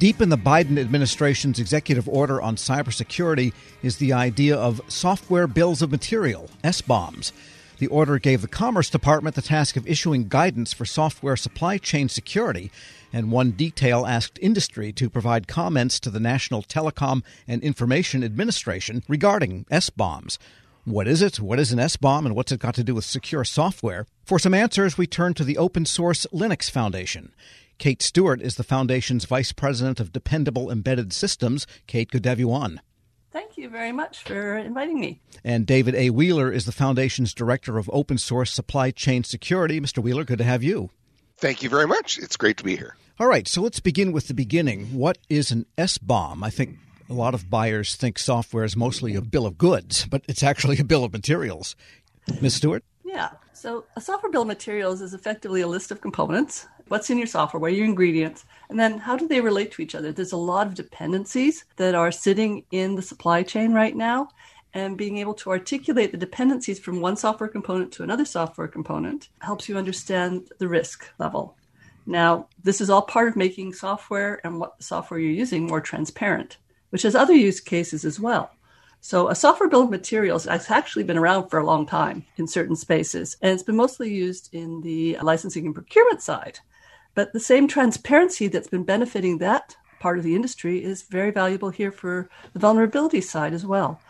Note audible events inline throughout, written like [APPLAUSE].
Deep in the Biden administration's executive order on cybersecurity is the idea of software bills of material, SBOMs. The order gave the Commerce Department the task of issuing guidance for software supply chain security, and one detail asked industry to provide comments to the National Telecom and Information Administration regarding SBOMs. What is it? What is an SBOM? And what's it got to do with secure software? For some answers, we turn to the Open Source Linux Foundation. Kate Stewart is the Foundation's Vice President of Dependable Embedded Systems. Kate, good to have you on. Thank you very much for inviting me. And David A. Wheeler is the Foundation's Director of Open Source Supply Chain Security. Mr. Wheeler, good to have you. Thank you very much. It's great to be here. All right, so let's begin with the beginning. What is an SBOM? I think a lot of buyers think software is mostly a bill of goods, but it's actually a bill of materials. Ms. Stewart? Yeah. So a software bill of materials is effectively a list of components what's in your software, what are your ingredients, and then how do they relate to each other? There's a lot of dependencies that are sitting in the supply chain right now. And being able to articulate the dependencies from one software component to another software component helps you understand the risk level. Now, this is all part of making software and what software you're using more transparent, which has other use cases as well. So a software of materials has actually been around for a long time in certain spaces, and it's been mostly used in the licensing and procurement side. But the same transparency that's been benefiting that part of the industry is very valuable here for the vulnerability side as well.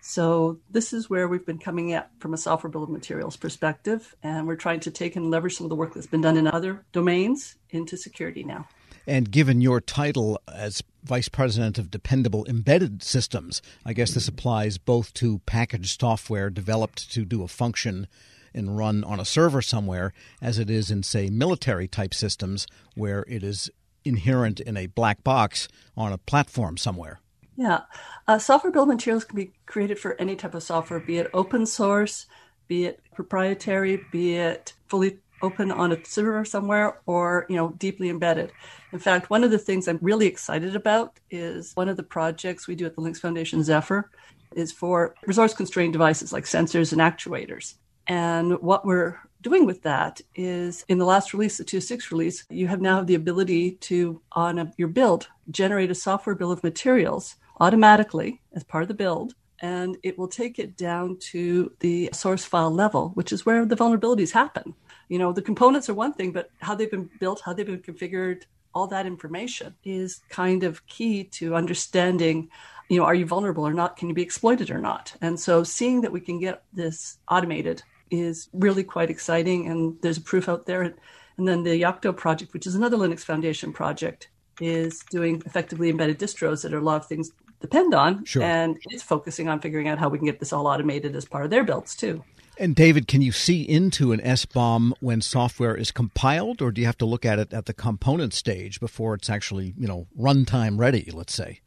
So this is where we've been coming at from a software of materials perspective, and we're trying to take and leverage some of the work that's been done in other domains into security now. And given your title as Vice President of Dependable Embedded Systems, I guess this applies both to packaged software developed to do a function and run on a server somewhere as it is in, say, military type systems where it is inherent in a black box on a platform somewhere. Yeah. Uh, software build materials can be created for any type of software, be it open source, be it proprietary, be it fully open on a server somewhere or you know deeply embedded in fact one of the things i'm really excited about is one of the projects we do at the linux foundation zephyr is for resource constrained devices like sensors and actuators and what we're doing with that is in the last release, the 2.6 release, you have now the ability to, on a, your build, generate a software bill of materials automatically as part of the build. And it will take it down to the source file level, which is where the vulnerabilities happen. You know, the components are one thing, but how they've been built, how they've been configured, all that information is kind of key to understanding you know are you vulnerable or not can you be exploited or not and so seeing that we can get this automated is really quite exciting, and there's a proof out there. And then the Yocto project, which is another Linux Foundation project, is doing effectively embedded distros that a lot of things depend on, sure. and it's focusing on figuring out how we can get this all automated as part of their builds too. And David, can you see into an SBOM when software is compiled, or do you have to look at it at the component stage before it's actually, you know, runtime ready? Let's say.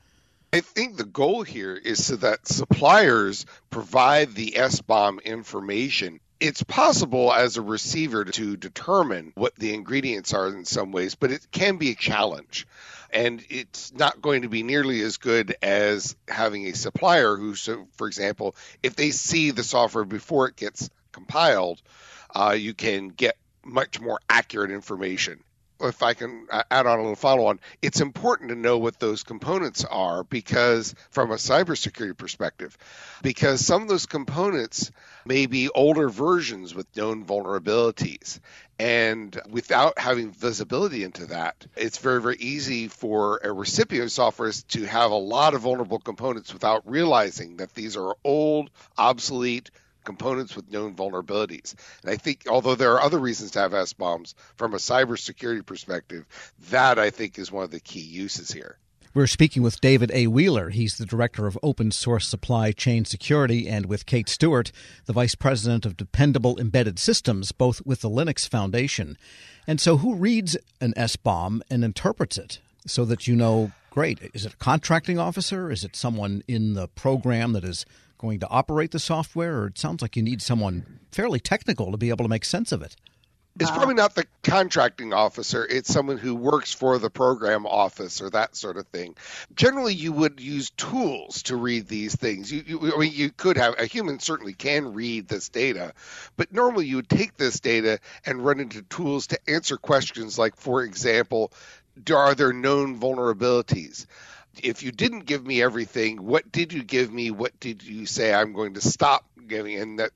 I think the goal here is so that suppliers provide the SBOM information it's possible as a receiver to determine what the ingredients are in some ways, but it can be a challenge. And it's not going to be nearly as good as having a supplier who, so for example, if they see the software before it gets compiled, uh, you can get much more accurate information if I can add on a little follow on, it's important to know what those components are because, from a cybersecurity perspective, because some of those components may be older versions with known vulnerabilities. And without having visibility into that, it's very, very easy for a recipient of software to have a lot of vulnerable components without realizing that these are old, obsolete, components with known vulnerabilities. And I think, although there are other reasons to have SBOMs from a cybersecurity perspective, that I think is one of the key uses here. We're speaking with David A. Wheeler. He's the director of open source supply chain security, and with Kate Stewart, the vice president of dependable embedded systems, both with the Linux Foundation. And so, who reads an SBOM and interprets it so that you know, great, is it a contracting officer? Is it someone in the program that is going to operate the software? Or it sounds like you need someone fairly technical to be able to make sense of it. It's uh, probably not the contracting officer. It's someone who works for the program office or that sort of thing. Generally, you would use tools to read these things. You, you, I mean, you could have a human certainly can read this data, but normally you would take this data and run into tools to answer questions like, for example, are there known vulnerabilities? If you didn't give me everything, what did you give me? What did you say I'm going to stop giving? And that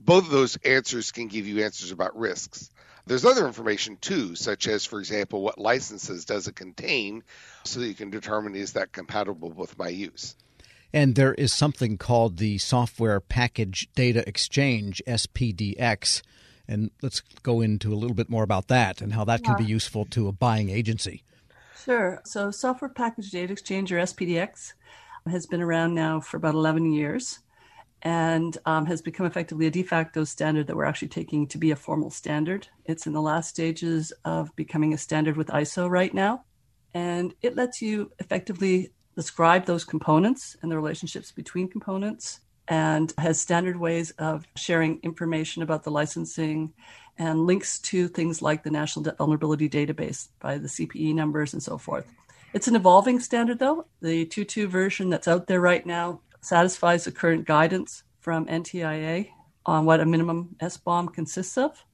both of those answers can give you answers about risks. There's other information too, such as, for example, what licenses does it contain, so that you can determine is that compatible with my use. And there is something called the Software Package Data Exchange, SPDX. And let's go into a little bit more about that and how that can be useful to a buying agency. Sure. So, Software Package Data Exchange, or SPDX, has been around now for about 11 years and um, has become effectively a de facto standard that we're actually taking to be a formal standard. It's in the last stages of becoming a standard with ISO right now. And it lets you effectively describe those components and the relationships between components and has standard ways of sharing information about the licensing and links to things like the National Vulnerability Database by the CPE numbers and so forth. It's an evolving standard, though. The 2.2 version that's out there right now satisfies the current guidance from NTIA on what a minimum SBOM consists of.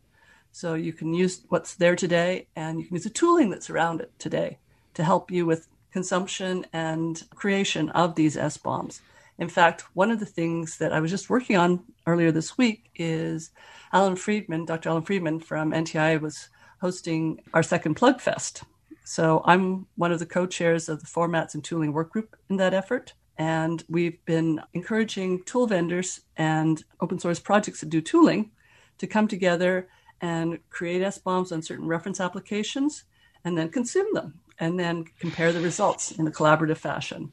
So you can use what's there today and you can use the tooling that's around it today to help you with consumption and creation of these SBOMs. In fact, one of the things that I was just working on earlier this week is Allan Friedman, Dr. Allan Friedman from NTIA was hosting our second Plug Fest. So I'm one of the co-chairs of the formats and tooling work group in that effort. And we've been encouraging tool vendors and open source projects that do tooling to come together and create SBOMs on certain reference applications and then consume them and then compare the results in a collaborative fashion.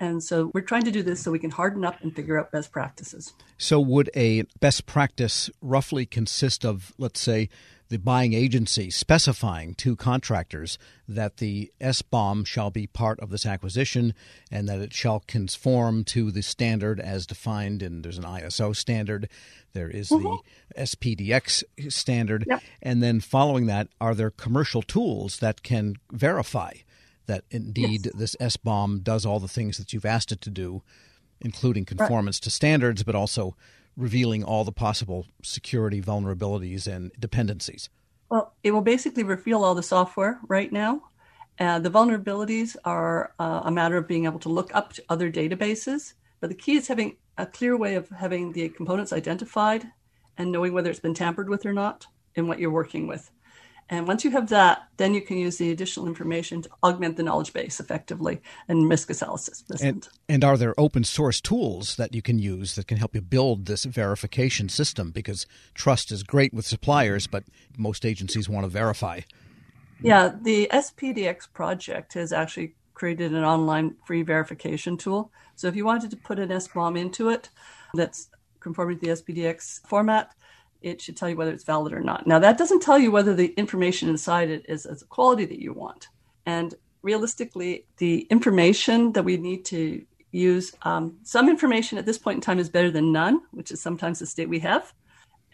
And so we're trying to do this so we can harden up and figure out best practices. So, would a best practice roughly consist of, let's say, the buying agency specifying to contractors that the SBOM shall be part of this acquisition and that it shall conform to the standard as defined And there's an ISO standard, there is mm-hmm. the SPDX standard, yep. and then following that, are there commercial tools that can verify that indeed yes. this SBOM does all the things that you've asked it to do, including conformance right. to standards, but also revealing all the possible security vulnerabilities and dependencies? Well, it will basically reveal all the software right now. Uh, the vulnerabilities are uh, a matter of being able to look up to other databases, but the key is having a clear way of having the components identified and knowing whether it's been tampered with or not in what you're working with. And once you have that, then you can use the additional information to augment the knowledge base effectively and risk analysis. And, and are there open source tools that you can use that can help you build this verification system? Because trust is great with suppliers, but most agencies want to verify. Yeah, the SPDX project has actually created an online free verification tool. So if you wanted to put an SBOM into it that's conforming to the SPDX format, it should tell you whether it's valid or not. Now, that doesn't tell you whether the information inside it is as a quality that you want. And realistically, the information that we need to use, um, some information at this point in time is better than none, which is sometimes the state we have.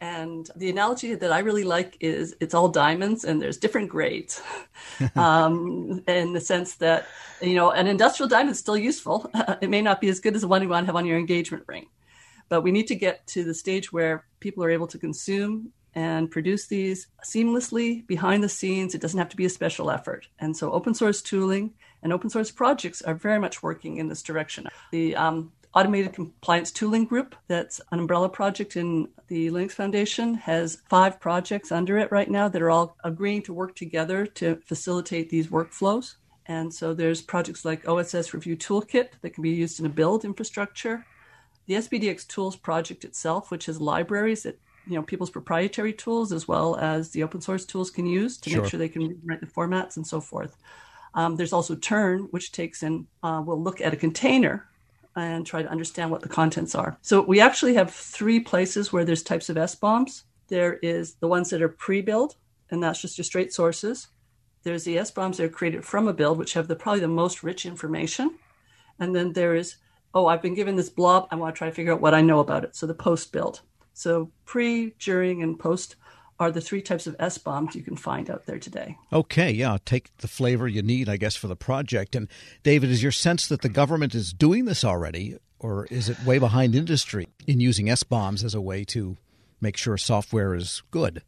And the analogy that I really like is it's all diamonds and there's different grades. [LAUGHS] um, in the sense that, you know, an industrial diamond is still useful. [LAUGHS] it may not be as good as the one you want to have on your engagement ring. But we need to get to the stage where people are able to consume and produce these seamlessly behind the scenes. It doesn't have to be a special effort. And so open source tooling and open source projects are very much working in this direction. The um, Automated Compliance Tooling Group, that's an umbrella project in the Linux Foundation, has five projects under it right now that are all agreeing to work together to facilitate these workflows. And so there's projects like OSS Review Toolkit that can be used in a build infrastructure the SPDX Tools project itself, which has libraries that you know people's proprietary tools as well as the open source tools can use to sure. make sure they can write the formats and so forth. Um, there's also Tern, which takes in uh, will look at a container and try to understand what the contents are. So we actually have three places where there's types of SBOMs. There is the ones that are pre-built, and that's just your straight sources. There's the SBOMs that are created from a build, which have the probably the most rich information. And then there is oh, I've been given this blob. I want to try to figure out what I know about it. So the post build. So pre, during, and post are the three types of SBOMs you can find out there today. Okay, yeah, take the flavor you need, I guess, for the project. And David, is your sense that the government is doing this already, or is it way behind industry in using SBOMs as a way to make sure software is good?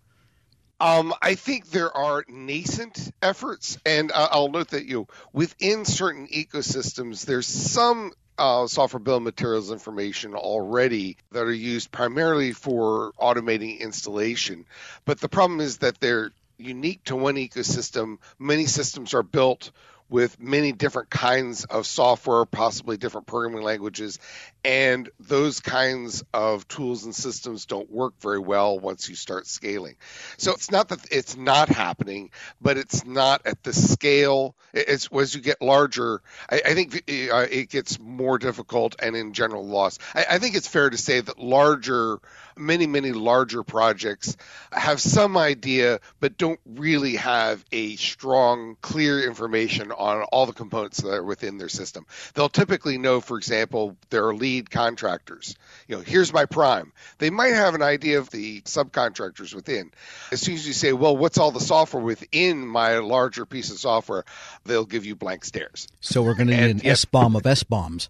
Um, I think there are nascent efforts, and uh, I'll note that you know, within certain ecosystems, there's some uh, software bill of materials information already that are used primarily for automating installation. But the problem is that they're unique to one ecosystem. Many systems are built with many different kinds of software, possibly different programming languages, and those kinds of tools and systems don't work very well once you start scaling. So it's not that it's not happening, but it's not at the scale. It's as you get larger, I, I think uh, it gets more difficult and in general loss. I, I think it's fair to say that larger many, many larger projects have some idea, but don't really have a strong, clear information on all the components that are within their system. They'll typically know, for example, their lead contractors. You know, here's my prime. They might have an idea of the subcontractors within. As soon as you say, well, what's all the software within my larger piece of software, they'll give you blank stares. So we're going to need an SBOM of SBOMs.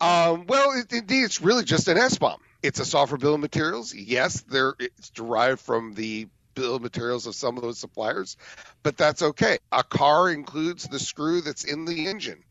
Um, well, it, indeed, it's really just an SBOM. It's a software bill of materials. Yes, there it's derived from the bill of materials of some of those suppliers, but that's okay. A car includes the screw that's in the engine.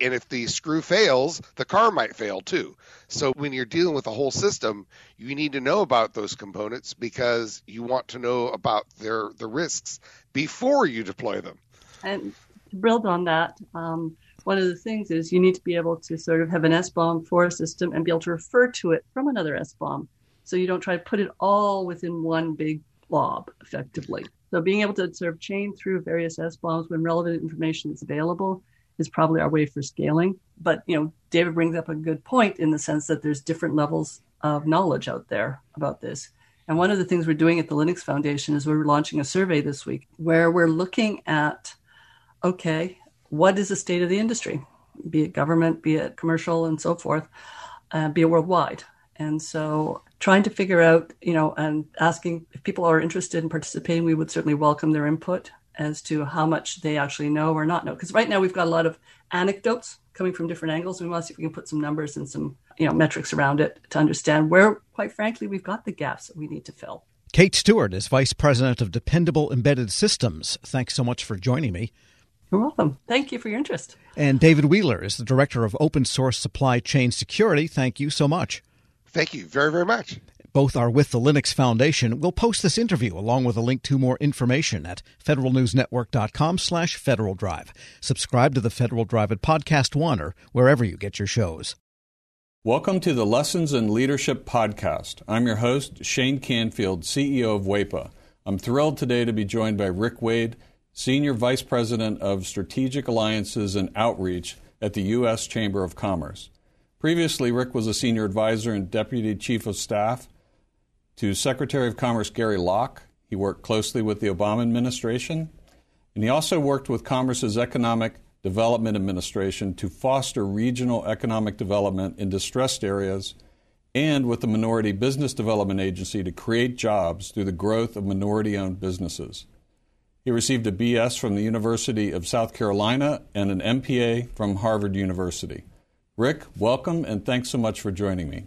And if the screw fails, the car might fail too. So when you're dealing with a whole system, you need to know about those components because you want to know about their the risks before you deploy them. And to build on that, um, one of the things is you need to be able to sort of have an SBOM for a system and be able to refer to it from another SBOM. So you don't try to put it all within one big blob effectively. So being able to sort of chain through various SBOMs when relevant information is available is probably our way for scaling. But you know, David brings up a good point in the sense that there's different levels of knowledge out there about this. And one of the things we're doing at the Linux Foundation is we're launching a survey this week where we're looking at okay, what is the state of the industry, be it government, be it commercial, and so forth, uh, be it worldwide. And so trying to figure out, you know, and asking if people are interested in participating, we would certainly welcome their input as to how much they actually know or not know. Because right now we've got a lot of anecdotes coming from different angles. We want to see if we can put some numbers and some, you know, metrics around it to understand where, quite frankly, we've got the gaps that we need to fill. Kate Stewart is Vice President of Dependable Embedded Systems. Thanks so much for joining me. You're welcome. Thank you for your interest. And David Wheeler is the Director of Open Source Supply Chain Security. Thank you so much. Thank you very, very much. Both are with the Linux Foundation. We'll post this interview along with a link to more information at federalnewsnetwork.com slash Federal Drive. Subscribe to the Federal Drive at Podcast One or wherever you get your shows. Welcome to the Lessons in Leadership podcast. I'm your host, Shane Canfield, CEO of WEPA. I'm thrilled today to be joined by Rick Wade, Senior Vice President of Strategic Alliances and Outreach at the U.S. Chamber of Commerce. Previously, Rick was a senior advisor and deputy chief of staff to Secretary of Commerce Gary Locke. He worked closely with the Obama administration, and he also worked with Commerce's Economic Development Administration to foster regional economic development in distressed areas and with the Minority Business Development Agency to create jobs through the growth of minority owned businesses. He received a BS from the University of South Carolina and an MPA from Harvard University. Rick, welcome and thanks so much for joining me.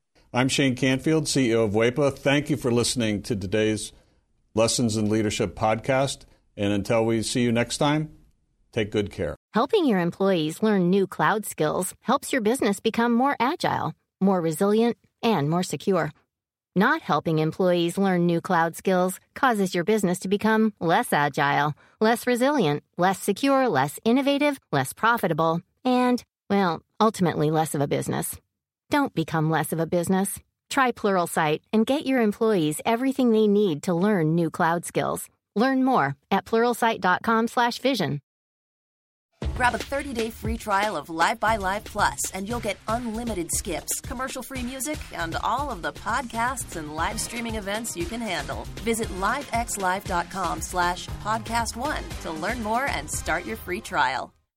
I'm Shane Canfield, CEO of WEPA. Thank you for listening to today's Lessons in Leadership podcast. And until we see you next time, take good care. Helping your employees learn new cloud skills helps your business become more agile, more resilient, and more secure. Not helping employees learn new cloud skills causes your business to become less agile, less resilient, less secure, less innovative, less profitable, and, well, ultimately less of a business. Don't become less of a business. Try Pluralsight and get your employees everything they need to learn new cloud skills. Learn more at pluralsight.com/vision. Grab a 30-day free trial of Live by Live Plus, and you'll get unlimited skips, commercial-free music, and all of the podcasts and live streaming events you can handle. Visit livexlive.com slash podcast one to learn more and start your free trial.